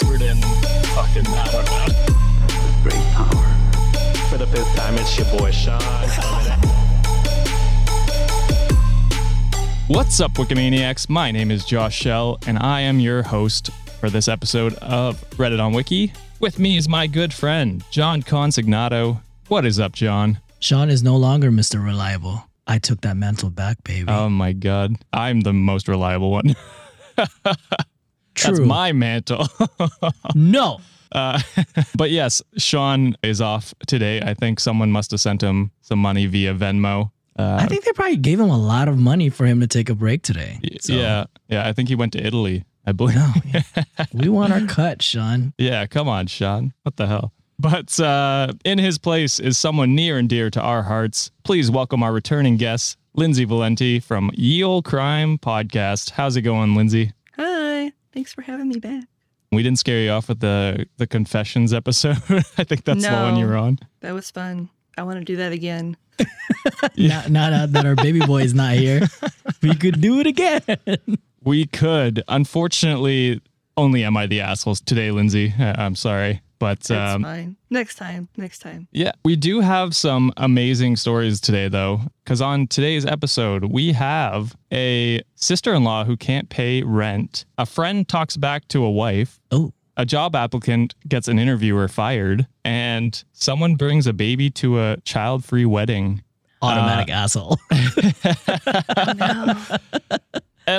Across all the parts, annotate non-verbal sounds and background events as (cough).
Expert in fucking, I don't know. Great power. For the fifth time, it's your boy Sean. What's up, Wikimaniacs? My name is Josh Shell, and I am your host for this episode of Reddit on Wiki. With me is my good friend, John Consignato. What is up, John? Sean is no longer Mr. Reliable. I took that mantle back, baby. Oh my god. I'm the most reliable one. (laughs) True. That's my mantle. (laughs) no. Uh, (laughs) but yes, Sean is off today. I think someone must have sent him some money via Venmo. Uh, I think they probably gave him a lot of money for him to take a break today. So, Yeah, yeah. I think he went to Italy. I believe. No, yeah. (laughs) we want our cut, Sean. Yeah, come on, Sean. What the hell? But uh, in his place is someone near and dear to our hearts. Please welcome our returning guest, Lindsay Valenty from Ye Olde Crime Podcast. How's it going, Lindsay? Hi. Thanks for having me back. We didn't scare you off with the the confessions episode. (laughs) I think that's the one you were on. That was fun. I want to do that again. Now, now that- that our baby boy is not here, we could do it again. We could. Unfortunately, only am I the assholes today, Lindsay. Uh, I'm sorry. But That's um, fine. Next time. Next time. Yeah, we do have some amazing stories today, though, because on today's episode, we have a sister in law who can't pay rent, a friend talks back to a wife, Oh, a job applicant gets an interviewer fired, and someone brings a baby to a child free wedding. automatic asshole. (laughs) (laughs) No.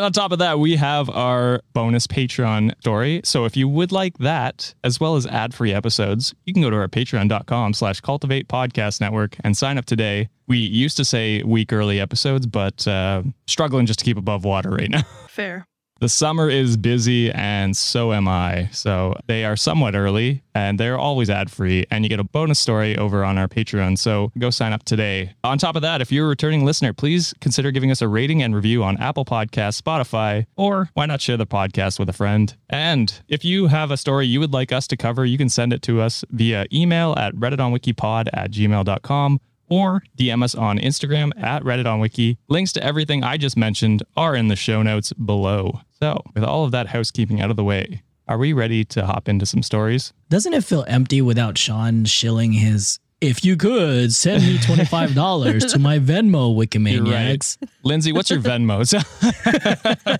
And on top of that, we have our bonus Patreon story. So if you would like that, as well as ad-free episodes, you can go to our patreon.com slash cultivate podcast network and sign up today. We used to say week early episodes, but uh, struggling just to keep above water right now. Fair. The summer is busy and so am I. So they are somewhat early and they're always ad free. And you get a bonus story over on our Patreon. So go sign up today. On top of that, if you're a returning listener, please consider giving us a rating and review on Apple Podcasts, Spotify, or why not share the podcast with a friend? And if you have a story you would like us to cover, you can send it to us via email at redditonwikipod at gmail.com or DM us on Instagram at Reddit on Wiki. Links to everything I just mentioned are in the show notes below. So, with all of that housekeeping out of the way, are we ready to hop into some stories? Doesn't it feel empty without Sean shilling his? If you could send me twenty five dollars to my (laughs) Venmo, Wikimaniacs. Lindsay, what's your Venmo? (laughs) So-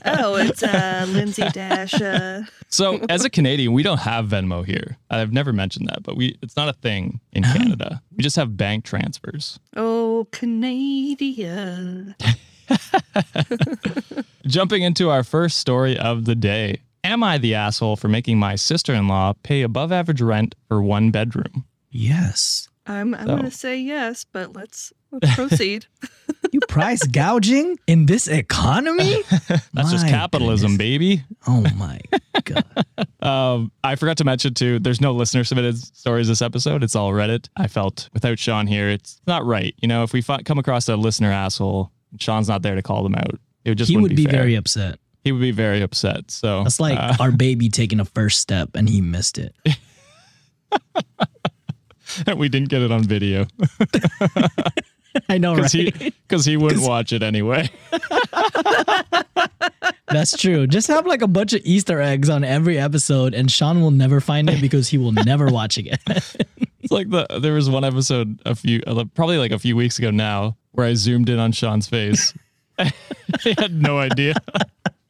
Oh, it's uh, Lindsay Dash. Uh, so, as a Canadian, we don't have Venmo here. I've never mentioned that, but we it's not a thing in Canada. We just have bank transfers. oh, Canada. (laughs) Jumping into our first story of the day. Am I the asshole for making my sister in law pay above average rent for one bedroom? Yes. I'm, I'm So- going to say yes, but let's, let's proceed. (laughs) You price gouging in this economy? (laughs) That's just capitalism, goodness. baby. Oh my god. (laughs) Um, I forgot to mention too. There's no listener submitted stories this episode. It's all Reddit. I felt without Sean here, it's not right. You know, if we fi- come across a listener asshole, Sean's not there to call them out. It would just he wouldn't would be very upset. He would be very upset. So That's like uh, our baby taking a first step and he missed it. (laughs) we didn't get it on video (laughs) I know, right? because he he wouldn't (laughs) watch it anyway. That's true. Just have like a bunch of Easter eggs on every episode, and Sean will never find it because he will never watch again. It's like the there was one episode a few probably like a few weeks ago now where I zoomed in on Sean's face. he had no idea.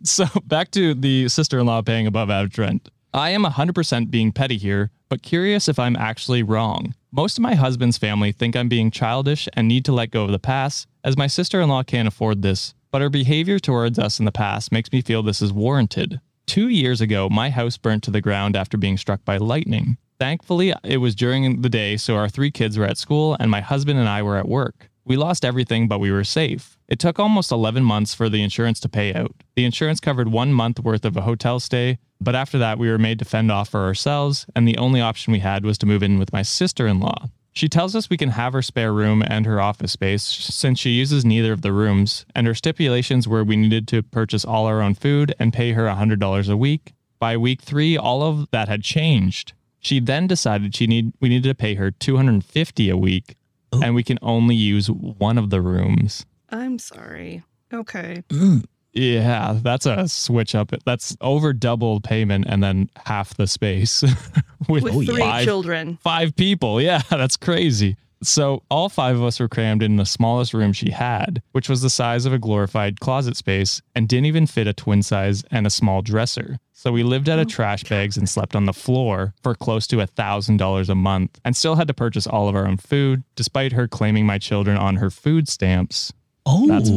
so back to the sister-in-law paying above average rent. I am 100% being petty here, but curious if I'm actually wrong. Most of my husband's family think I'm being childish and need to let go of the past, as my sister in law can't afford this. but her behavior towards us in the past makes me feel this is warranted. Two years ago, my house burnt to the ground after being struck by lightning. Thankfully, it was during the day, so our three kids were at school and my husband and I were at work. We lost everything, but we were safe. It took almost 11 months for the insurance to pay out. The insurance covered one month worth of a hotel stay, but after that, we were made to fend off for ourselves, and the only option we had was to move in with my sister in law. She tells us we can have her spare room and her office space since she uses neither of the rooms, and her stipulations were we needed to purchase all our own food and pay her $100 a week. By week three, all of that had changed. She then decided she need we needed to pay her 250 a week, oh. and we can only use one of the rooms. I'm sorry. Okay. Mm. Yeah, that's a switch up. That's over double payment and then half the space (laughs) with, With three five, children. five people. Yeah, (laughs) that's crazy. So all five of us were crammed in the smallest room she had, which was the size of a glorified closet space and didn't even fit a twin size and a small dresser. So we lived out of oh, trash bags and slept on the floor for close to a thousand dollars a month and still had to purchase all of our own food, despite her claiming my children on her food stamps. Oh, That's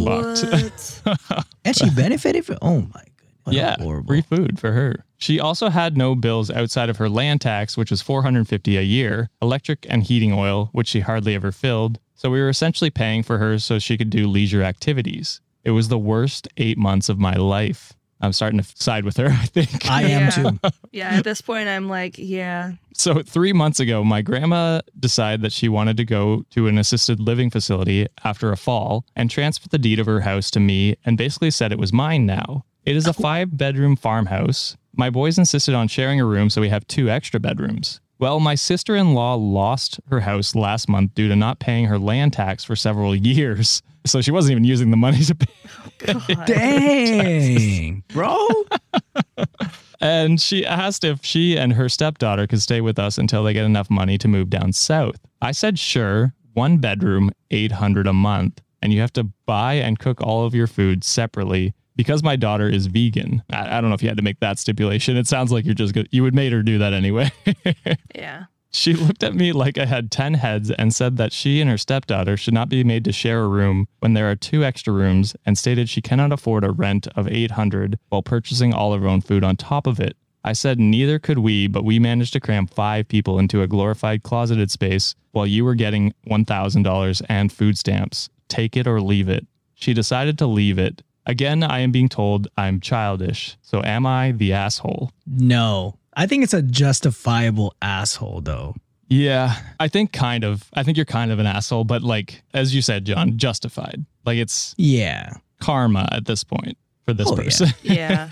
fucked. (laughs) And she benefited from. Oh my god. What yeah, horrible. free food for her. She also had no bills outside of her land tax, which was 450 a year, electric and heating oil, which she hardly ever filled. So we were essentially paying for her so she could do leisure activities. It was the worst eight months of my life. I'm starting to side with her, (laughs) I think. I am Yeah. too. yeah, at this point, I'm like, yeah. So, three months ago, my grandma decided that she wanted to go to an assisted living facility after a fall and transfer the deed of her house to me and basically said it was mine now. It is a five bedroom farmhouse. My boys insisted on sharing a room, so we have two extra bedrooms. Well, my sister in law lost her house last month due to not paying her land tax for several (laughs) years. So she wasn't even using the money to pay. God. (laughs) Dang, bro. (laughs) And she asked if she and her stepdaughter could stay with us until they get enough money to move down south. I said, sure, one bedroom, 800 a month. And you have to buy and cook all of your food separately because my daughter is vegan. I, I don't know if you had to make that stipulation. It sounds like you're just good. You would made her do that anyway. (laughs) Yeah. She looked at me like I had 10 heads and said that she and her stepdaughter should not be made to share a room when there are two extra rooms and stated she cannot afford a rent of 800 while purchasing all of her own food on top of it. I said neither could we, but we managed to cram 5 people into a glorified closeted space while you were getting $1,000 and food stamps. Take it or leave it. She decided to leave it. Again, I am being told I'm childish. So am I the asshole? No, I think it's a justifiable asshole though. Yeah, I think kind of. I think you're kind of an asshole, but like as you said, John, justified. Like it's Yeah. karma at this point for this Oh, yeah. person. (laughs) (laughs) Yeah.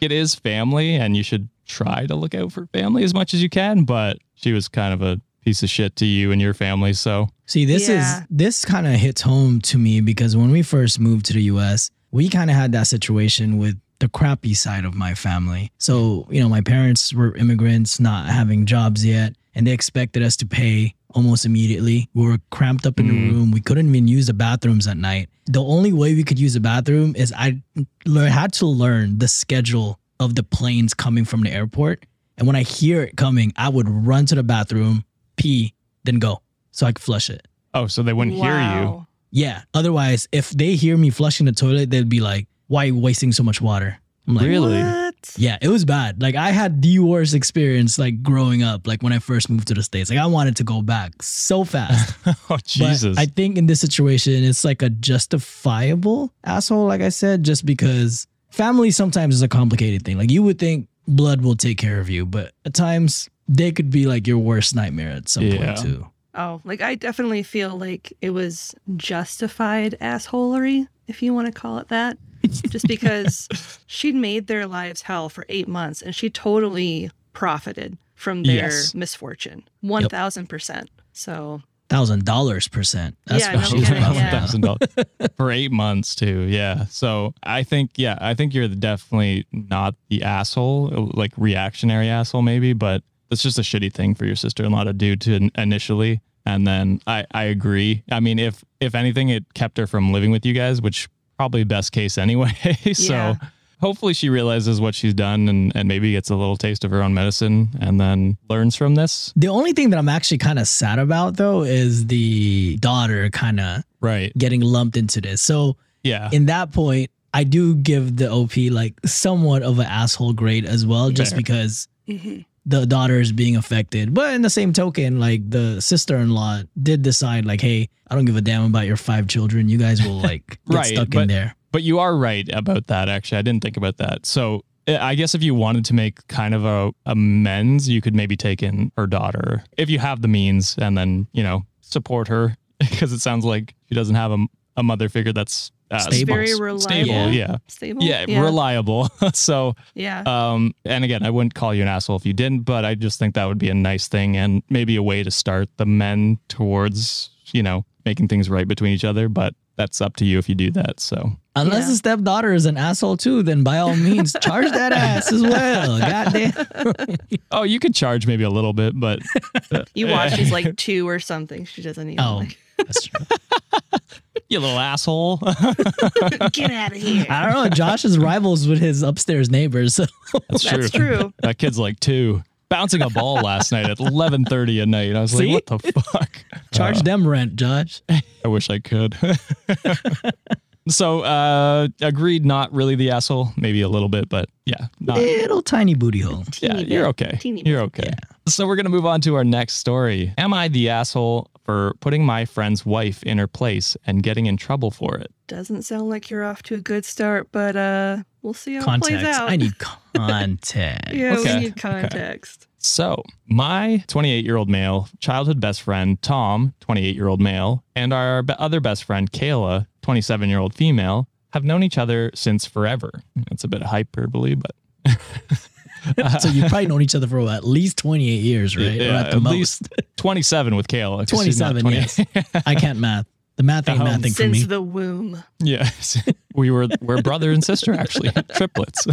it is family, and you should try to look out for family as much as you can. But she was kind of a piece of shit to you and your family. So See, this Yeah. is this kind of hits home to me because when we first moved to the US, we kind of had that situation with the crappy side of my family. So, you know, my parents were immigrants, not having jobs yet, and they expected us to pay almost immediately. We were cramped up in the mm. room. We couldn't even use the bathrooms at night. The only way we could use the bathroom is I lear- had to learn the schedule of the planes coming from the airport. And when I hear it coming, I would run to the bathroom, pee, then go so I could flush it. oh, so they wouldn't hear you. Yeah. Otherwise, if they hear me flushing the toilet, they'd be like, "Why are you wasting so much water?" I'm like, Really? What? Yeah, it was bad. Like I had the worst experience like growing up. Like when I first moved to the states, like I wanted to go back so fast. (laughs) Oh Jesus! But I think in this situation, it's like a justifiable asshole. Like I said, just because family sometimes is a complicated thing. Like you would think blood will take care of you, but at times they could be like your worst nightmare at some Yeah. point too. Oh, like I definitely feel like it was justified assholery, if you want to call it that. Just because she'd made their lives hell for eight months and she totally profited from their Yes. misfortune. 1000%. So, Thousand dollars percent. That's Yeah, what no she was kidding, about. yeah. thousand dollars (laughs) for eight months too. Yeah. So I think yeah, I think you're definitely not the asshole, like reactionary asshole maybe, but it's just a shitty thing for your sister-in-law to do to initially. And then I I agree. I mean, if if anything, it kept her from living with you guys, which probably best case anyway. (laughs) so. Yeah. Hopefully she realizes what she's done and, and maybe gets a little taste of her own medicine and then learns from this. The only thing that I'm actually kind of sad about though is the daughter kind of Right. getting lumped into this. So Yeah. in that point, I do give the OP like somewhat of an asshole grade as well, just Fair. because Mhm. The daughter is being affected. But in the same token, like the sister in law did decide, like, hey, I don't give a damn about your five children. You guys will like (laughs) get Right, stuck but- in there. But you are right about that. Actually, I didn't think about that. So eh, I guess if you wanted to make kind of a amends, you could maybe take in her daughter if you have the means, and then you know support her (laughs) because it sounds like she doesn't have a, a mother figure that's uh, Stable. Very reliable. Stable, yeah, Stable. yeah, Yeah. reliable. (laughs) so, yeah. um, and again, I wouldn't call you an asshole if you didn't, but I just think that would be a nice thing and maybe a way to start the men towards you know making things right between each other. But that's up to you if you do that. So. Unless Yeah. the stepdaughter is an asshole too, then by all means, (laughs) charge that ass as well. (laughs) Goddamn. Oh, you could charge maybe a little bit, but you watch she's like two or something. She doesn't even Oh, like that's true. (laughs) you little asshole. (laughs) get out of here. I don't know. Josh is rivals with his upstairs neighbors. So That's true. That's true. That kid's like two. Bouncing a ball last night at 11:30 at night. I was See? like, "What the fuck?" charge Uh, them rent, Josh. I wish I could. (laughs) so, uh, agreed. Not really the asshole. Maybe a little bit, but yeah, not, Little tiny booty hole. yeah. Teeny You're okay. Teeny You're bit. okay. So we're gonna move on to our next story. Am I the asshole for putting my friend's wife in her place and getting in trouble for it? Doesn't sound like you're off to a good start, but uh we'll see how it plays out. I need (laughs) context. yeah, Okay, we need okay. context. So, my 28 year old male childhood best friend, Tom, 28 year old male, and our be- other best friend, Kayla, 27 year old female, have known each other since forever. That's a bit of hyperbole, but (laughs) (laughs) so you've probably known each other for what, at least 28 years, right? or Yeah, at the at most. least 27 with Kayla. 27, 20. yes. I can't math. The math ain't Um, mathing for Since the womb. Yes. (laughs) we were we're brother and sister actually, (laughs) triplets.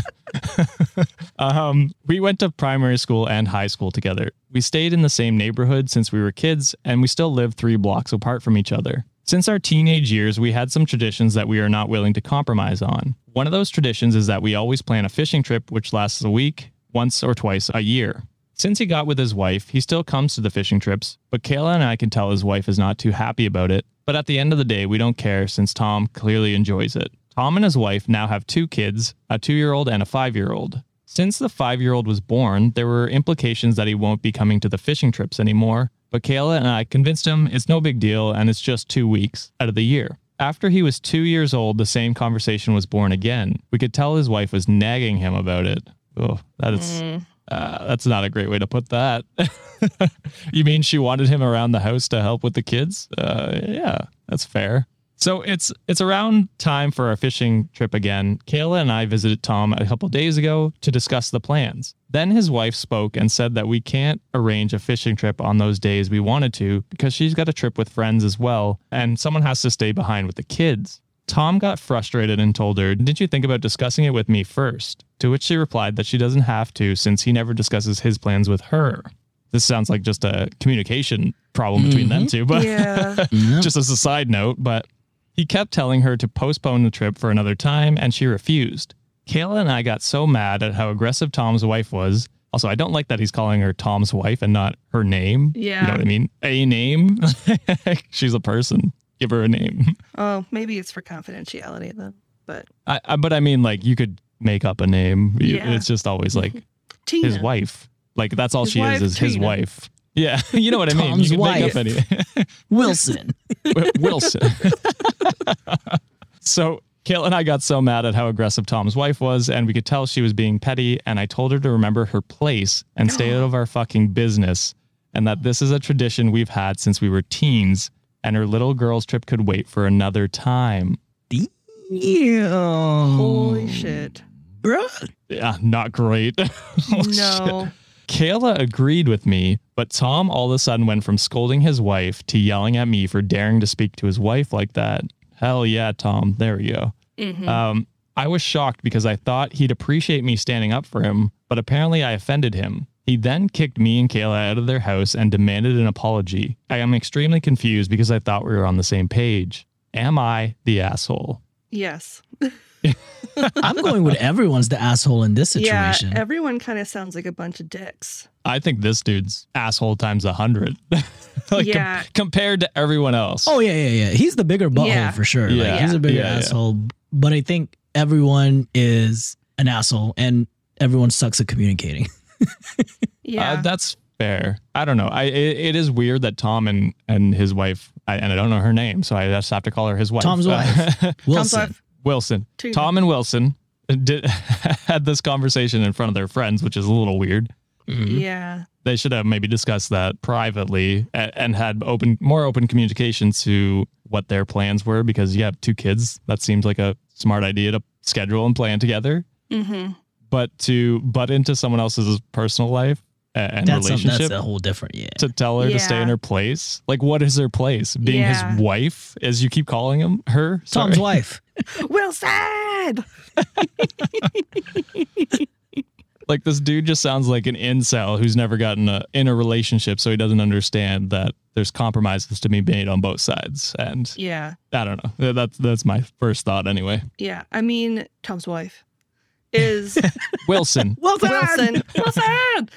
um, we went to primary school and high school together. We stayed in the same neighborhood since we were kids and we still live 3 blocks apart from each other. Since our teenage years, we had some traditions that we are not willing to compromise on. One of those traditions is that we always plan a fishing trip which lasts a week, once or twice a year. Since he got with his wife, he still comes to the fishing trips, but Kayla and I can tell his wife is not too happy about it. But at the end of the day, we don't care since Tom clearly enjoys it. Tom and his wife now have two kids, a two year old and a five year old. Since the five year old was born, there were implications that he won't be coming to the fishing trips anymore. But Kayla and I convinced him it's no big deal and it's just two weeks out of the year. After he was two years old, the same conversation was born again. We could tell his wife was nagging him about it. Oh, that is. Uh, that's not a great way to put that. (laughs) you mean she wanted him around the house to help with the kids? Uh, yeah, that's fair. So it's it's around time for our fishing trip again. Kayla and I visited Tom a couple days ago to discuss the plans. Then his wife spoke and said that we can't arrange a fishing trip on those days we wanted to because she's got a trip with friends as well, and someone has to stay behind with the kids. Tom got frustrated and told her, Didn't you think about discussing it with me first? To which she replied that she doesn't have to since he never discusses his plans with her. This sounds like just a communication problem between them mm-hmm. two, but (laughs) Yeah. just as a side note, but he kept telling her to postpone the trip for another time and she refused. Kayla and I got so mad at how aggressive Tom's wife was. Also, I don't like that he's calling her Tom's wife and not her name. Yeah. You know what I mean? A name. (laughs) She's a person. Give her a name. Oh, maybe it's for confidentiality then. But I, I, but I mean, like, you could make up a name. Yeah. It's just always like (laughs) Tina. his wife. Like, that's all His she wife, is, is his wife. Yeah. (laughs) You know what I mean? Tom's you can make up wife. any. (laughs) Wilson. Wilson. so Kayla and I got so mad at how aggressive Tom's wife was, and we could tell she was being petty. And I told her to remember her place and stay (gasps) out of our fucking business, and that this is a tradition we've had since we were teens, and her little girl's trip could wait for another time. Yeah. Holy shit. Bruh. Yeah, not great. (laughs) Oh, shit. no. Kayla agreed with me, but Tom all of a sudden went from scolding his wife to yelling at me for daring to speak to his wife like that. Hell yeah, Tom. There we go. Um, I was shocked because I thought he'd appreciate me standing up for him, but apparently I offended him. He then kicked me and Kayla out of their house and demanded an apology. I am extremely confused because I thought we were on the same page. Am I the asshole? Yes. (laughs) (laughs) I'm going with everyone's the asshole in this situation. yeah, situation. everyone kind of sounds like a bunch of dicks. I think this dude's asshole times a hundred. (laughs) like com- Yeah. compared to everyone else. oh yeah, yeah, yeah. He's the bigger butthole Yeah. for sure. Yeah. Like, he's a bigger Yeah, yeah. asshole. But I think everyone is an asshole, and everyone sucks at communicating. (laughs) Yeah. Uh, that's fair. I don't know. I it, it is weird that Tom and and his wife I, and I don't know her name, so I just have to call her his wife. Tom's wife, Tom's Wilson. wife. Wilson. Two. Tom and Wilson did (laughs) had this conversation in front of their friends, which is a little weird. Mhm. Yeah. They should have maybe discussed that privately and, and had open more open communication to what their plans were because you have two kids. That seems like a smart idea to schedule and plan together. Mm-hmm. But to butt into someone else's personal life a- and That's a, relationship that's a whole different. Yeah. to tell her to stay in her place. Like, what is her place? Being Yeah. his wife, as you keep calling him her. Tom's Sorry. wife. (laughs) (laughs) Wilson. (laughs) Like this dude just sounds like an incel who's never gotten a, in a relationship, so he doesn't understand that there's compromises to be made on both sides. And Yeah. I don't know. That's that's my first thought anyway. Yeah. I mean, Tom's wife is Wilson. Wilson. Wilson.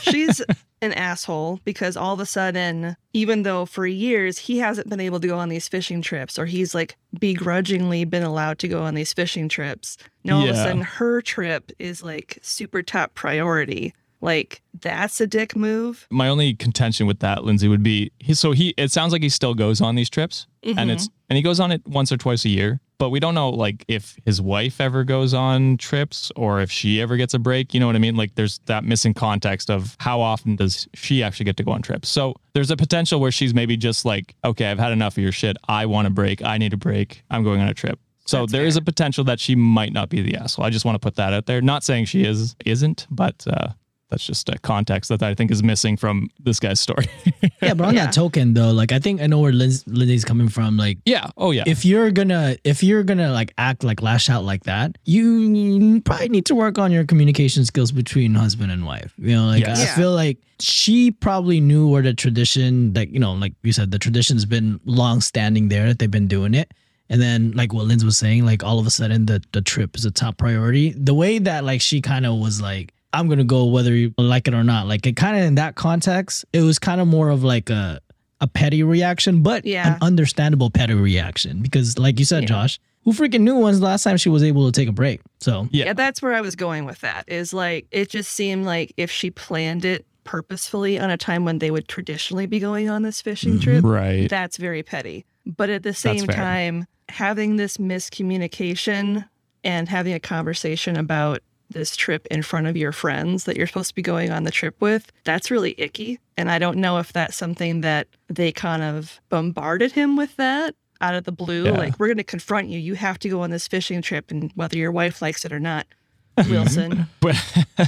She's an asshole because all of a sudden, even though for years he hasn't been able to go on these fishing trips or he's like begrudgingly been allowed to go on these fishing trips, now all of a sudden her trip is like super top priority. Like, that's a dick move. my only contention with that, Lindsay, would be he. So he. It sounds like he still goes on these trips, and mm-hmm. it's and he goes on it once or twice a year. But we don't know like if his wife ever goes on trips or if she ever gets a break. You know what I mean? Like there's that missing context of how often does she actually get to go on trips. So there's a potential where she's maybe just like, okay, I've had enough of your shit. I want a break. I need a break. I'm going on a trip. So That's there is fair. a potential that she might not be the asshole. I just want to put that out there. Not saying she is, isn't, but uh, that's just a context that I think is missing from this guy's story. (laughs) Yeah, but on Yeah. that token though, like I think I know where Lindsay, Lindsay's coming from. Like yeah. Oh yeah. if you're gonna if you're gonna like act like lash out like that, you probably need to work on your communication skills between husband and wife. You know, like Yes. I Yeah. feel like she probably knew where the tradition, like you know, like you said, the tradition's been long standing there that they've been doing it. And then like what Lindsay was saying, like all of a sudden the the trip is a top priority. The way that like she kind of was like, I'm gonna go whether you like it or not. Like it kind of in that context, it was kind of more of like a a petty reaction, but Yeah. an understandable petty reaction because, like you said, Yeah. Josh, who freaking knew when's the last time she was able to take a break? So Yeah. Yeah. that's where I was going with that. Is like it just seemed like if she planned it purposefully on a time when they would traditionally be going on this fishing mm-hmm. trip, right. that's very petty. But at the same time, having this miscommunication and having a conversation about this trip in front of your friends that you're supposed to be going on the trip with, that's really icky. And I don't know if that's something that they kind of bombarded him with that out of the blue. Yeah. Like, we're going to confront you. You have to go on this fishing trip, and whether your wife likes it or not. (laughs) Wilson, But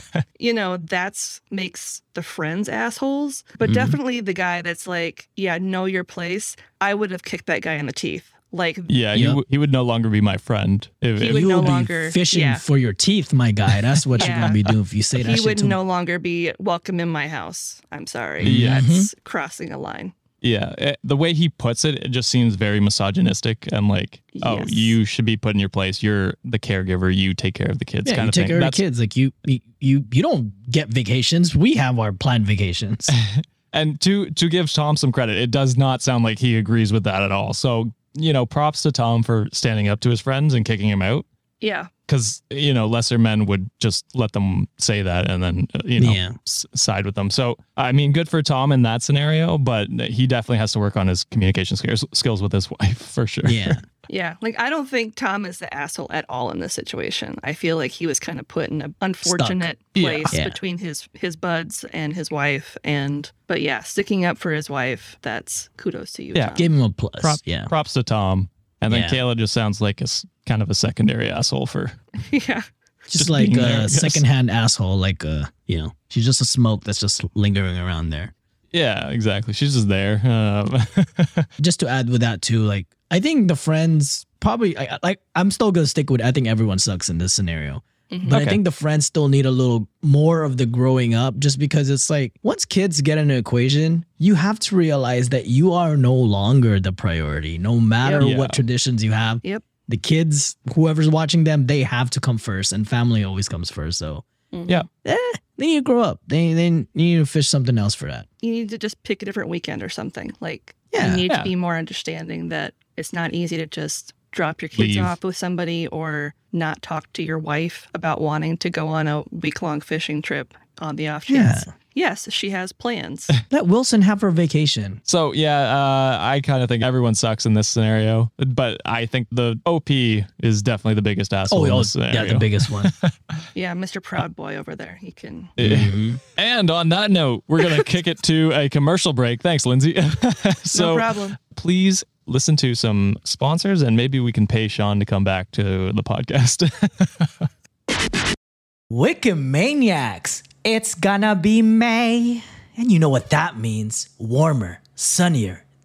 (laughs) you know, that's makes the friends assholes, but Mhm. definitely the guy that's like, yeah, know your place. I would have kicked that guy in the teeth. Like, yeah, he, Yep. w- he would no longer be my friend. If, He if- would you no will be fishing yeah. for your teeth, my guy. That's what you're Yeah. gonna be doing if you say that he shit would to no longer be welcome in my house. I'm sorry. Yeah. That's crossing a line. yeah, eh, the way he puts it, it just seems very misogynistic and like, oh, Yes. you should be put in your place. You're the caregiver. You take care of the kids. Yeah, kind you of take thing. care of the That's- kids. Like you, you, you, you don't get vacations. We have our planned vacations. (laughs) And to to give Tom some credit, it does not sound like he agrees with that at all. So you know, props to Tom for standing up to his friends and kicking him out. Yeah. because you know lesser men would just let them say that and then uh, you know Yeah. s- side with them. So I mean, good for Tom in that scenario, but he definitely has to work on his communication skills skills with his (laughs) wife for sure. yeah, Yeah. Like, I don't think Tom is the asshole at all in this situation. I feel like he was kind of put in an unfortunate Yeah. place Yeah. between his his buds and his wife. And, but yeah, sticking up for his wife, that's kudos to you. Yeah. Tom. give him a plus. Prop, yeah, props to Tom. And then Yeah. Kayla just sounds like a s- kind of a secondary asshole for (laughs) yeah. just, just like a there, I a secondhand asshole. Like uh, you know, she's just a smoke that's just lingering around there. yeah, exactly. She's just there. Um, (laughs) just to add with that too, like I think the friends probably I, I- like I'm still gonna stick with I think everyone sucks in this scenario. But I think the friends still need a little more of the growing up just because it's like once kids get an equation, you have to realize that you are no longer the priority, no matter Yeah. what traditions you have. Yep. the kids, whoever's watching them, they have to come first, and family always comes first. So Yeah. eh, they need to grow up. They they need to fish something else for that. You need to just pick a different weekend or something. Like Yeah, you need yeah. to be more understanding that it's not easy to just drop your kids Leave. off with somebody or not talk to your wife about wanting to go on a week long fishing trip on the off chance. Yeah. Yes, she has plans. (laughs) Let Wilson have her vacation. So yeah, uh, I kind of think everyone sucks in this scenario, but I think the OP is definitely the biggest asshole. Oh, in this yeah, the biggest one. (laughs) yeah, Mr. Proud Boy over there. He can And on that note, we're gonna kick it to a commercial break. Thanks, Lindsay. (laughs) so no problem. please listen to some sponsors, and maybe we can pay Sean to come back to the podcast. (laughs) Wikimaniacs, it's gonna be May. And you know what that means warmer, sunnier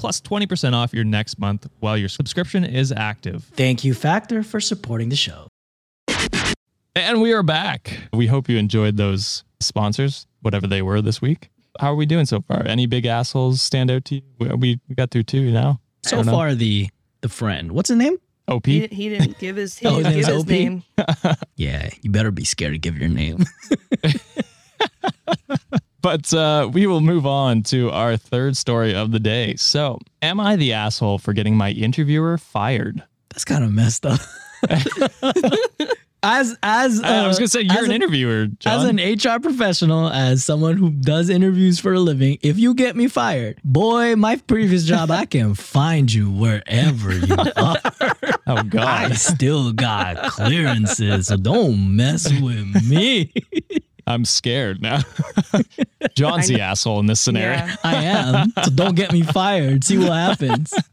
plus 20% off your next month while your subscription is active. Thank you, Factor, for supporting the show. And we are back. We hope you enjoyed those sponsors, whatever they were this week. How are we doing so far? Any big assholes stand out to you? We, we we got through two now. So don't know. far, the the friend. What's his name? OP. He, he didn't give his, he (laughs) Oh, didn't his give his OP? name. (laughs) (laughs) Yeah, you better be scared to give your name. But uh, we will move on to our third story of the day. So, am I the asshole for getting my interviewer fired? That's kind of messed up. (laughs) as as I was uh, gonna say you're an a- interviewer, As an HR professional, as someone who does interviews for a living, if you get me fired, boy, my previous job, I can find you wherever you (laughs) are. oh God, I still got clearances, so don't mess with me. (laughs) I'm scared now. (laughs) John's the asshole in this scenario. Yeah. I am, so don't get me fired. See what happens. (laughs)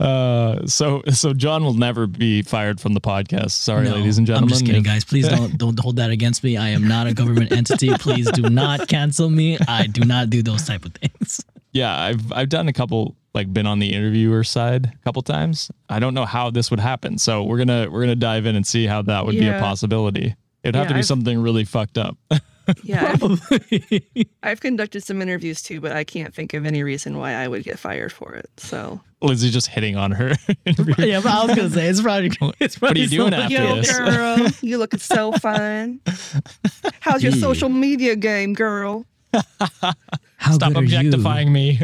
Uh, so so John will never be fired from the podcast. Sorry, No, ladies and gentlemen. I'm just kidding, guys. Please (laughs) don't don't hold that against me. I am not a government entity. Please do not cancel me. I do not do those type of things. Yeah, I've I've done a couple like been on the interviewer side a couple times. I don't know how this would happen. So we're gonna we're gonna dive in and see how that would be a possibility. It'd have Yeah, to be I've- something really fucked up. Yeah. (laughs) I've, I've conducted some interviews too, but I can't think of any reason why I would get fired for it. So, Lindsay just hitting on her. (laughs) (laughs) yeah, but I was gonna say it's probably it's What are probably you doing after yo, this? girl, you looking so fun. How's your Yeah. social media game, girl? How Stop good are you? objectifying me.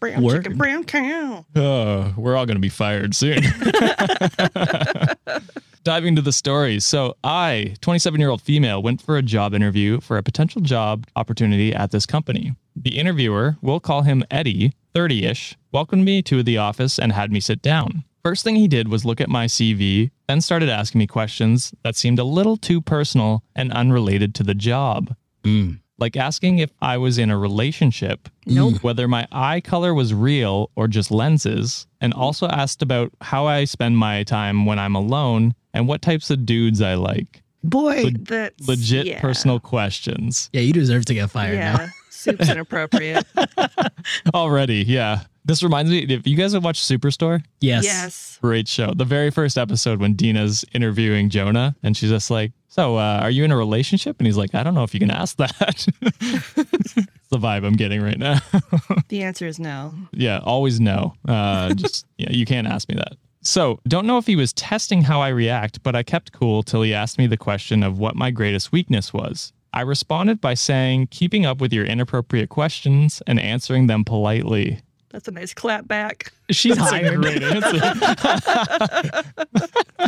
Brown Working. chicken, brown cow. Oh, we're all going to be fired soon. Diving into the stories. So, I, 27 year old female, went for a job interview for a potential job opportunity at this company. The interviewer, we'll call him Eddie, 30 ish, welcomed me to the office and had me sit down. First thing he did was look at my CV, then started asking me questions that seemed a little too personal and unrelated to the job. Hmm. Like asking if I was in a relationship, Nope. whether my eye color was real or just lenses, and mm-hmm. also asked about how I spend my time when I'm alone and what types of dudes I like. Boy, That's Legit yeah. personal questions. yeah, you deserve to get fired now. Yeah, soup's inappropriate. (laughs) Already, yeah. This reminds me if you guys have watched Superstore, Yes. yes. great show. The very first episode when Dina's interviewing Jonah and she's just like, So, uh, are you in a relationship? And he's like, I don't know if you can ask that. (laughs) the vibe I'm getting right now. (laughs) The answer is no. yeah, always no. Uh, just yeah, you can't ask me that. So, don't know if he was testing how I react, but I kept cool till he asked me the question of what my greatest weakness was. I responded by saying, keeping up with your inappropriate questions and answering them politely. That's a nice clap back. She's That's (laughs) a hired. great answer.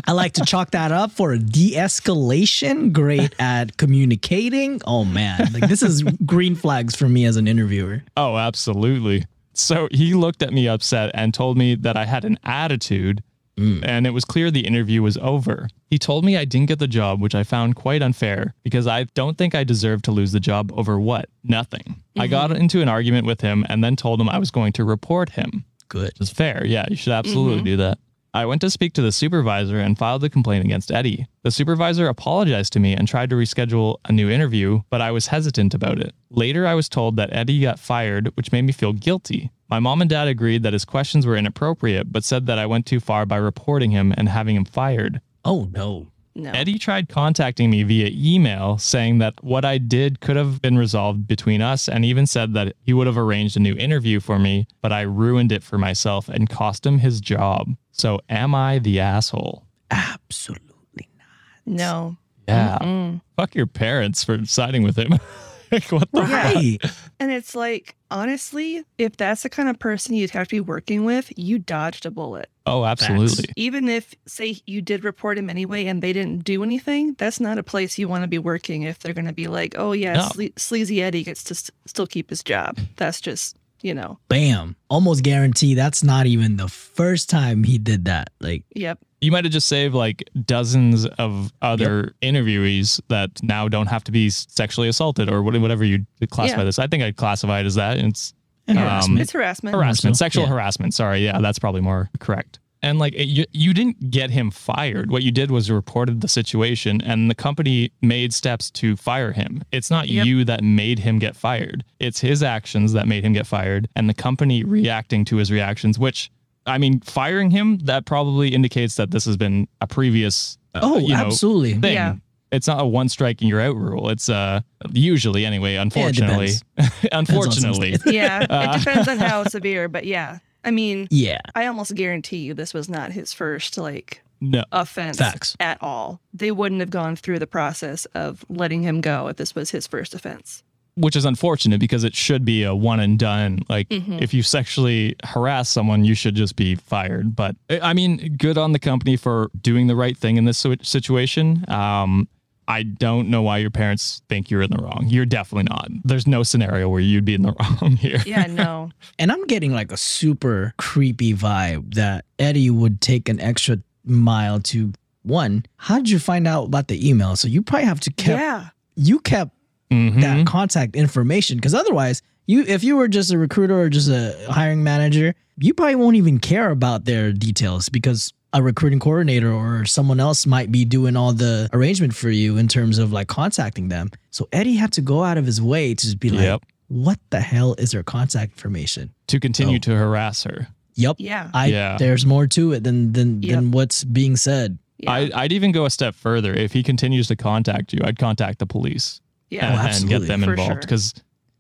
I like to chalk that up for a de-escalation. Great at communicating. Oh man, like this is green flags for me as an interviewer. Oh, absolutely. So he looked at me upset and told me that I had an attitude Mm. and it was clear the interview was over. He told me I didn't get the job, which I found quite unfair because I don't think I deserved to lose the job over what? Nothing. I mm-hmm. got into an argument with him and then told him I was going to report him. Good. It's fair. Yeah, you should absolutely mm-hmm. do that. I went to speak to the supervisor and filed a complaint against Eddie. The supervisor apologized to me and tried to reschedule a new interview, but I was hesitant about it. Later, I was told that Eddie got fired, which made me feel guilty. My mom and dad agreed that his questions were inappropriate, but said that I went too far by reporting him and having him fired. Oh no. No. Eddie tried contacting me via email saying that what I did could have been resolved between us and even said that he would have arranged a new interview for me, but I ruined it for myself and cost him his job. So am I the asshole? Absolutely not. no. Yeah. Mm. Fuck your parents for siding with him. (laughs) like what the Right. And it's like, honestly, if that's the kind of person you'd have to be working with, you dodged a bullet. Oh, absolutely. Even if, say, you did report him anyway and they didn't do anything, that's not a place you want to be working if they're going to be like, oh, yeah, No. sle- Sleazy Eddie gets to s- still keep his job. That's just, you know, Bam. Almost guarantee that's not even the first time he did that. Like, yep. You might have just saved like dozens of other interviewees that now don't have to be sexually assaulted or whatever you classify Yeah. this. I think I'd classify it as that. It's and Um, harassment. It's harassment. harassment, Also, sexual yeah. harassment. Sorry, yeah, that's probably more correct. And like it- you, you didn't get him fired. What you did was you reported the situation, and the company made steps to fire him. It's not Yep. you that made him get fired. It's his actions that made him get fired, and the company reacting to his reactions. Which, I mean, firing him that probably indicates that this has been a previous. uh, oh, you know, absolutely. thing. Yeah. It's not a one strike and you're out rule. It's uh usually anyway. Unfortunately, (laughs) unfortunately, states. Yeah. It (laughs) depends on how severe, but yeah. I mean, Yeah. I almost guarantee you this was not his first, like, no. offense Facts. at all. They wouldn't have gone through the process of letting him go if this was his first offense. Which is unfortunate because it should be a one and done. Like Mhm. if you sexually harass someone, you should just be fired. But I mean, good on the company for doing the right thing in this situation. Um, I don't know why your parents think you're in the wrong. You're definitely not. There's no scenario where you'd be in the (laughs) wrong here. Yeah, no. (laughs) And I'm getting like a super creepy vibe that Eddie would take an extra mile to one. How did you find out about the email? So you probably have to kept yeah. you kept Mhm. that contact information because otherwise you if you were just a recruiter or just a hiring manager you probably won't even care about their details because a recruiting coordinator or someone else might be doing all the arrangement for you in terms of like contacting them so eddie had to go out of his way to just be like Yep. what the hell is their contact information To continue Oh. to harass her. yep Yeah. i Yeah. there's more to it than than Yep. than what's being said yeah. I, I'd even go a step further. If he continues to contact you, I'd contact the police. Yeah. and, and get them for involved sure. because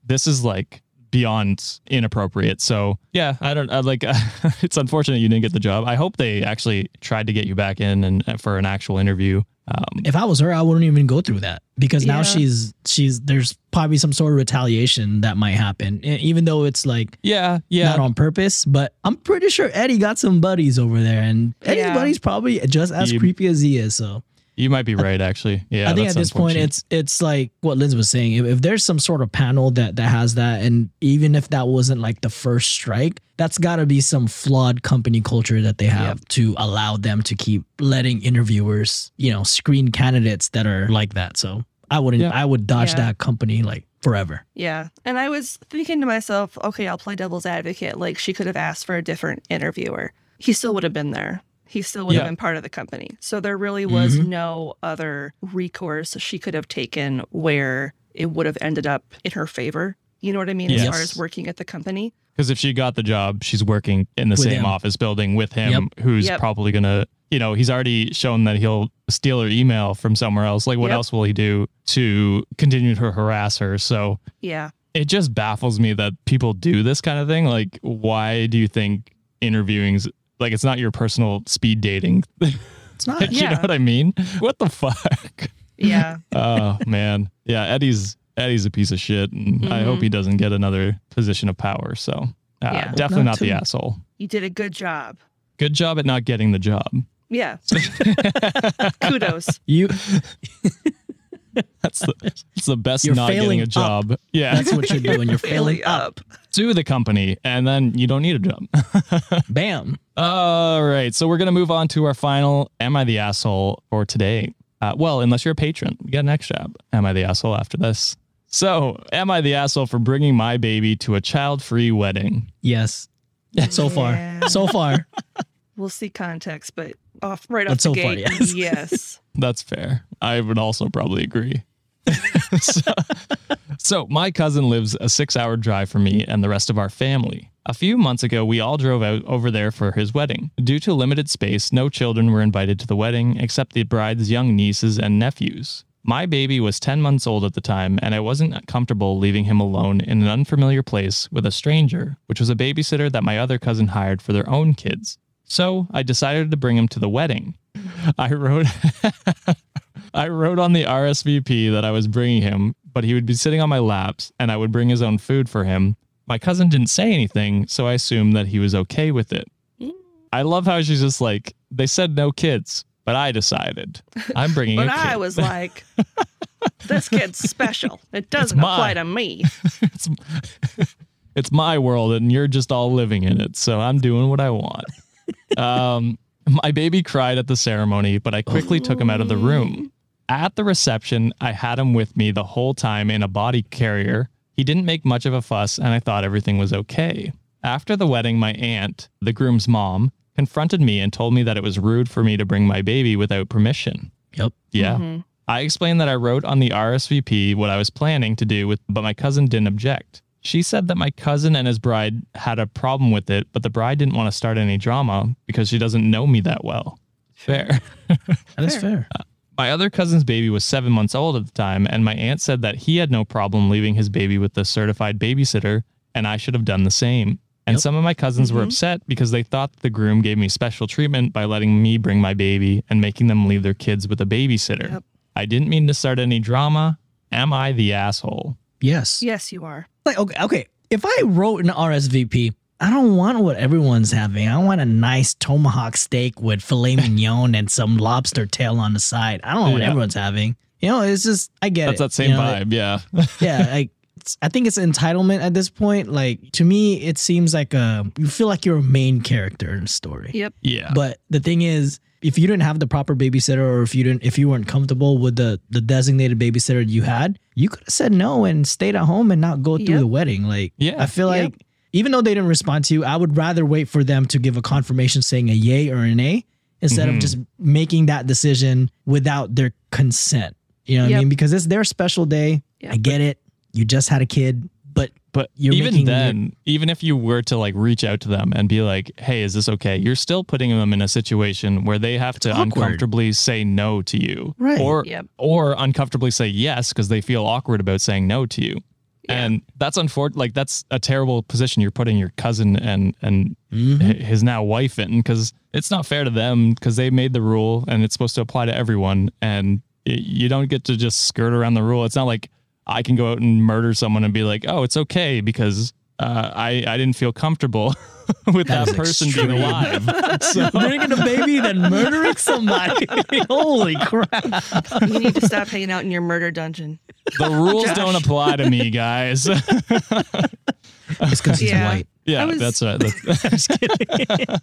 this is like beyond inappropriate. So yeah, I don't I like. (laughs) it's unfortunate you didn't get the job. I hope they actually tried to get you back in and uh, for an actual interview. Um, if I was her, I wouldn't even go through that because now she's she's there's probably some sort of retaliation that might happen, even though it's like yeah, yeah. not on purpose. But I'm pretty sure Eddie got some buddies over there, and Eddie's Yeah. buddies probably just as You- creepy as he is. So you might be right. Actually, yeah. I think at this point, it's it's like what Liz was saying. If, if there's some sort of panel that that has that, and even if that wasn't like the first strike, that's got to be some flawed company culture that they have to allow them to keep letting interviewers, you know, screen candidates that are like that. So I wouldn't. Yeah. I would dodge Yeah. that company like forever. Yeah. And I was thinking to myself, okay, I'll play devil's advocate. Like she could have asked for a different interviewer. He still would have been there. He still would Yeah. have been part of the company. So there really was Mhm. no other recourse she could have taken where it would have ended up in her favor. You know what I mean? As Yes. far as working at the company. because if she got the job, she's working in the With same him. office building with him, who's Yep. probably gonna. You know, he's already shown that he'll steal her email from somewhere else. Like, what Yep. else will he do to continue to harass her? So, Yeah. it just baffles me that people do this kind of thing. Like, why do you think interviewing's like it's not your personal speed dating? (laughs) It's not. (laughs) you know what I mean? What the fuck? Yeah. (laughs) oh man, yeah. Eddie's Eddie's a piece of shit, and I hope he doesn't get another position of power. So, uh, Yeah. definitely Not not the asshole. You did a good job. Good job at not getting the job. Yeah. Kudos. You. That's the, that's the best You're not getting failing a up. job. Yeah, That's what you're doing. You're failing up. sue the company, and then you don't need a job. (laughs) Bam. All right. So we're going to move on to our final Am I the Asshole for today? Uh, well, unless you're a patron, you get an extra job. Am I the asshole after this? So, am I the asshole for bringing my baby to a child free wedding? Yes. (laughs) So far. So far. We'll see context, but off right But off the so far, gate, yes. yes. (laughs) That's fair. I would also probably agree. (laughs) so, so my cousin lives a six hour drive from me and the rest of our family. A few months ago, we all drove out over there for his wedding. Due to limited space, no children were invited to the wedding except the bride's young nieces and nephews. My baby was 10 months old at the time, and I wasn't comfortable leaving him alone in an unfamiliar place with a stranger, which was a babysitter that my other cousin hired for their own kids. So I decided to bring him to the wedding. I wrote (laughs) I wrote on the RSVP that I was bringing him, but he would be sitting on my laps and I would bring his own food for him. My cousin didn't say anything, so I assumed that he was okay with it. I love how she's just like, they said no kids, but I decided I'm bringing (laughs) But a kid. I was like, this kid's special. It (laughs) doesn't apply to me. (laughs) it's, it's my world and you're just all living in it. So I'm doing what I want. um, my baby cried at the ceremony, but I quickly took him out of the room. At the reception, I had him with me the whole time in a body carrier. He didn't make much of a fuss, and I thought everything was okay. After the wedding, my aunt, the groom's mom, confronted me and told me that it was rude for me to bring my baby without permission. Yep. Yeah. Mm-hmm. I explained that I wrote on the RSVP what I was planning to do with but my cousin didn't object. She said that my cousin and his bride had a problem with it, but the bride didn't want to start any drama because she doesn't know me that well. Fair. (laughs) That is fair. My other cousin's baby was 7 months old at the time and my aunt said that he had no problem leaving his baby with the certified babysitter and I should have done the same. And Yep. some of my cousins were mm-hmm. upset because they thought the groom gave me special treatment by letting me bring my baby and making them leave their kids with a babysitter. Yep. I didn't mean to start any drama. Am I the asshole? Yes. Yes, you are. Like okay, okay. If I wrote an RSVP, I don't want what everyone's having. I want a nice tomahawk steak with filet (laughs) mignon and some lobster tail on the side. I don't know what Yeah. everyone's having. You know, it's just I get That's it. that same you know, vibe. Yeah. (laughs) yeah, like I think it's entitlement at this point. Like to me, it seems like a you feel like you're a main character in a story. Yep. yeah. But the thing is, if you didn't have the proper babysitter, or if you didn't, if you weren't comfortable with the the designated babysitter you had, you could have said no and stayed at home and not go through Yep. the wedding. Like, Yeah. I feel Yep. Like even though they didn't respond to you, I would rather wait for them to give a confirmation saying a yay or an a instead of Mhm. just making that decision without their consent. You know what I mean? Because it's their special day. Yep. I get it. You just had a kid, but But You're even making then, even if you were to like reach out to them and be like, "Hey, is this okay?" You're still putting them in a situation where they have to awkward. uncomfortably say no to you, Right. Or Yep. or uncomfortably say yes because they feel awkward about saying no to you. Yeah. And that's unfortunate. Like that's a terrible position you're putting your cousin and and Mhm. his now wife in because it's not fair to them because they made the rule and it's supposed to apply to everyone and y- you don't get to just skirt around the rule. It's not like I can go out and murder someone and be like, oh, it's okay because uh, I I didn't feel comfortable (laughs) with That that, is person extreme. being alive. (laughs) so bringing a baby then murdering somebody. (laughs) Holy crap! You need to stop hanging out in your murder dungeon. the rules Josh. don't apply to me, guys. It's because he's Yeah. white. yeah, was- that's right. That's,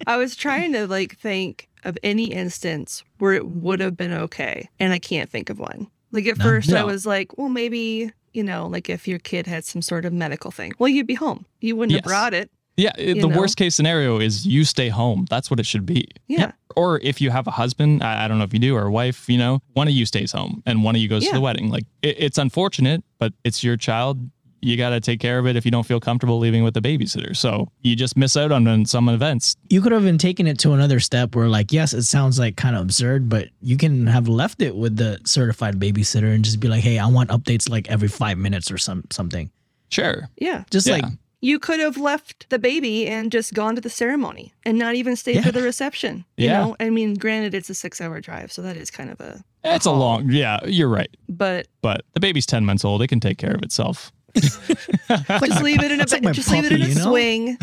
I was trying to like think of any instance where it would have been okay, and I can't think of one. Like at No. first, I was like, well, maybe you know, like if your kid had some sort of medical thing, well, you'd be home. You wouldn't Yes. have brought it. yeah, it- the know? worst case scenario is you stay home. That's what it should be. Yeah, or if you have a husband, I, I don't know if you do, or a wife, you know, one of you stays home and one of you goes Yeah. to the wedding. Like it, it's unfortunate, but it's your child. You got to take care of it if you don't feel comfortable leaving with the babysitter. So you just miss out on, on some events. You could have been taking it to another step where, like, yes, it sounds like kind of absurd, but you can have left it with the certified babysitter and just be like, "Hey, I want updates like every five minutes or some something." Sure. Yeah. Just Yeah. like You could have left the baby and just gone to the ceremony and not even stayed Yeah. for the reception. You Yeah. know, I mean, granted, it's a six hour drive, so that is kind of a, It's a long, yeah, you're right. but But the baby's 10 months old. It can take care of itself. Just leave it in a, It's like my just leave it in a you know? swing.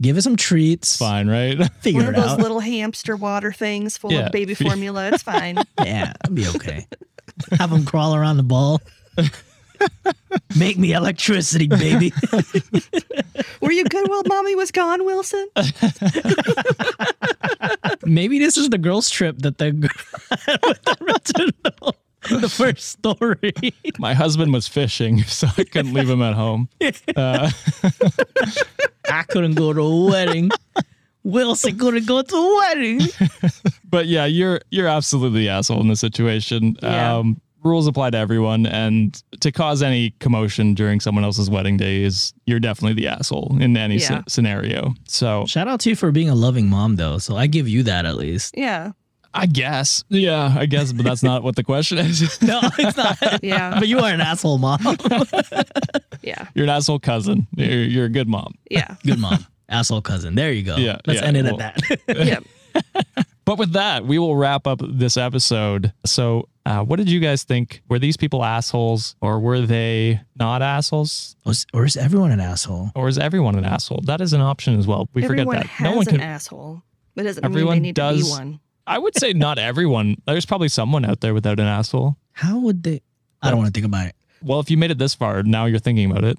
give it some treats. Fine, right? Figure One of those out. little hamster water things full Yeah. of baby formula. It's fine. (laughs) Yeah, it'll be okay. Have them crawl around the ball. (laughs) Make me electricity, baby. (laughs) Were you good while mommy was gone, Wilson? Maybe this is the girls' trip that the with the original, (laughs) the first story. (laughs) My husband was fishing, (laughs) so I couldn't leave him at home. Uh, I couldn't go to a wedding. Wilson couldn't go to a wedding. but yeah, you're you're absolutely the asshole in this situation. Yeah. Um, rules apply to everyone, and to cause any commotion during someone else's wedding day is you're definitely the asshole in any Yeah. sce- scenario. So Shout out to you for being a loving mom, though. So I give you that at least. Yeah. I guess, yeah, I guess, but that's not what the question is. (laughs) No, it's not. Yeah. but you are an asshole mom. (laughs) Yeah. you're an asshole cousin. You're, you're a good mom. Yeah. (laughs) Good mom. Asshole cousin. There you go. Yeah, Let's yeah, end it well- at that. Yeah. But with that, we will wrap up this episode. So, uh, what did you guys think? Were these people assholes, or were they not assholes, or, is, or is everyone an asshole? or is everyone an asshole? That is an option as well. We Everyone forget that. has no one an can. asshole. That doesn't Everyone mean they need to does. be one. I would say not everyone. There's probably someone out there without an asshole. How would they? I don't want to think about it. Well, if you made it this far, now you're thinking about it.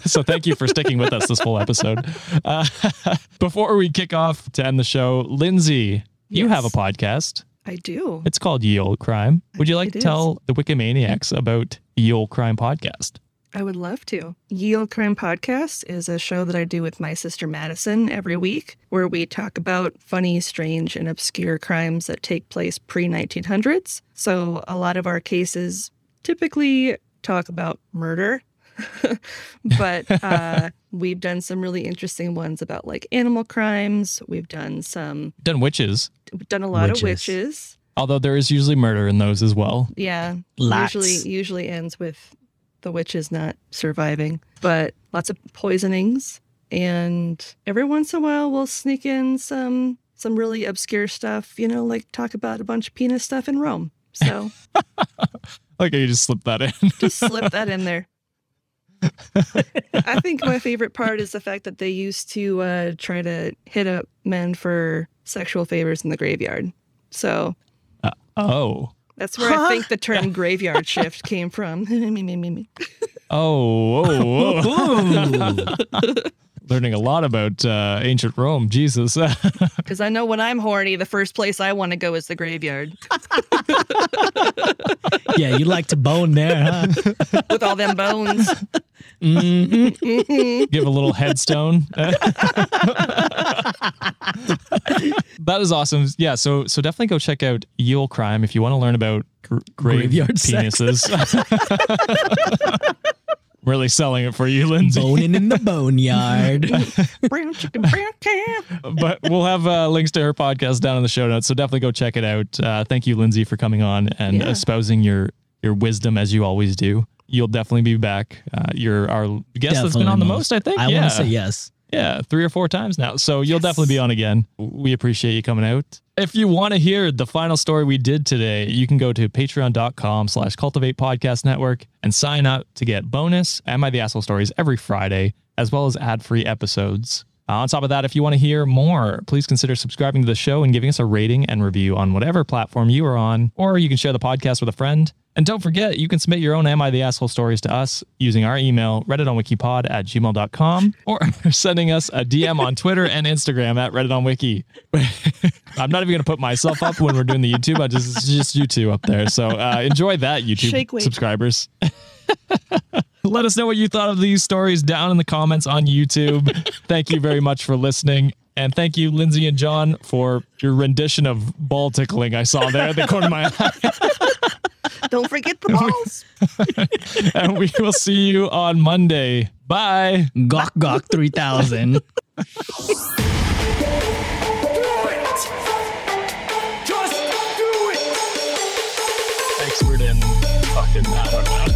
(laughs) so thank you for sticking with us this whole episode. Uh, (laughs) before we kick off to end the show, Lindsay, you Yes. have a podcast. I do. It's called Ye Olde Crime. Would you like It to is. tell the Wikimaniacs about Ye Olde Crime podcast? I would love to. Ye Olde Crime Podcast is a show that I do with my sister Madison every week, where we talk about funny, strange, and obscure crimes that take place pre 1900s. So a lot of our cases typically talk about murder, (laughs) but (laughs) uh, we've done some really interesting ones about like animal crimes. We've done some, Done witches, we've done a lot Witches. of witches. although there is usually murder in those as well. Yeah, Lots. usually usually ends with the witch is not surviving, but lots of poisonings, and every once in a while we'll sneak in some some really obscure stuff. You know, like talk about a bunch of penis stuff in Rome. So (laughs) okay, you just slip that in. (laughs) just slip that in there. (laughs) I think my favorite part is the fact that they used to uh, try to hit up men for sexual favors in the graveyard. So oh. That's where I think the term graveyard (laughs) shift came from. (laughs) Me, me, me, me. Oh, whoa, whoa. (laughs) Ooh. Learning a lot about uh, ancient Rome. Jesus. (laughs) Because I know when I'm horny, the first place I want to go is the graveyard (laughs) yeah, you like to bone there, huh? (laughs) with all them bones. Mhm. Give a little headstone. that is awesome. Yeah, so so definitely go check out Ye Olde Crime if you want to learn about gr- grave Graveyard sex. Penises. really selling it for you, Lindsay. Boning in the boneyard. (laughs) brown chicken, brown can. but we'll have uh, links to her podcast down in the show notes. So definitely go check it out. Uh, thank you, Lindsay, for coming on and Yeah. espousing your your wisdom as you always do. You'll definitely be back. Uh, you're our guest that's been on the most, I think. I yeah. want to say yes. Yeah, three or four times now. So you'll definitely be on again. We appreciate you coming out. If you want to hear the final story we did today, you can go to patreon.com slash cultivate podcast network and sign up to get bonus Am I the Asshole stories every Friday, as well as ad-free episodes. Uh, on top of that, if you want to hear more, please consider subscribing to the show and giving us a rating and review on whatever platform you are on, or you can share the podcast with a friend. And don't forget, you can submit your own Am I the Asshole stories to us using our email, redditonwikipod at gmail.com, or (laughs) sending us a DM on Twitter and Instagram at redditonwiki. (laughs) I'm not even going to put myself up when we're doing the YouTube. I just, it's just you two up there. So uh, enjoy that, YouTube Shake subscribers. (laughs) Let us know what you thought of these stories down in the comments on YouTube. (laughs) thank you very much for listening. And thank you, Lindsay and John, for your rendition of ball tickling I saw there at the corner of my eye. (laughs) Don't forget the balls. (laughs) and we will see you on Monday. Bye. Gawk Gawk 3000. Expert in fucking, I don't know.